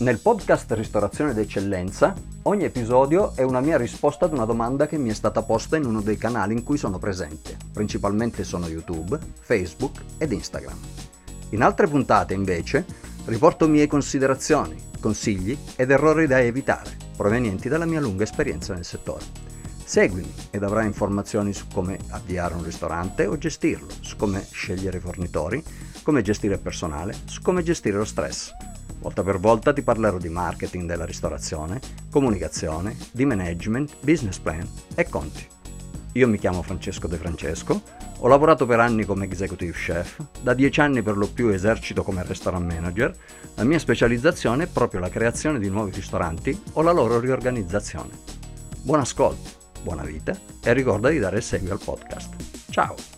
Nel podcast Ristorazione d'Eccellenza, ogni episodio è una mia risposta ad una domanda che mi è stata posta in uno dei canali in cui sono presente. Principalmente sono YouTube, Facebook ed Instagram. In altre puntate, invece, riporto mie considerazioni, consigli ed errori da evitare, provenienti dalla mia lunga esperienza nel settore. Seguimi ed avrai informazioni su come avviare un ristorante o gestirlo, su come scegliere i fornitori, come gestire il personale, su come gestire lo stress Volta per volta ti parlerò di marketing della ristorazione, comunicazione, di management, business plan e conti. Io mi chiamo Francesco De Francesco, ho lavorato per anni come executive chef, da dieci anni per lo più esercito come restaurant manager, la mia specializzazione è proprio la creazione di nuovi ristoranti o la loro riorganizzazione. Buon ascolto, buona vita e ricorda di dare seguito al podcast. Ciao!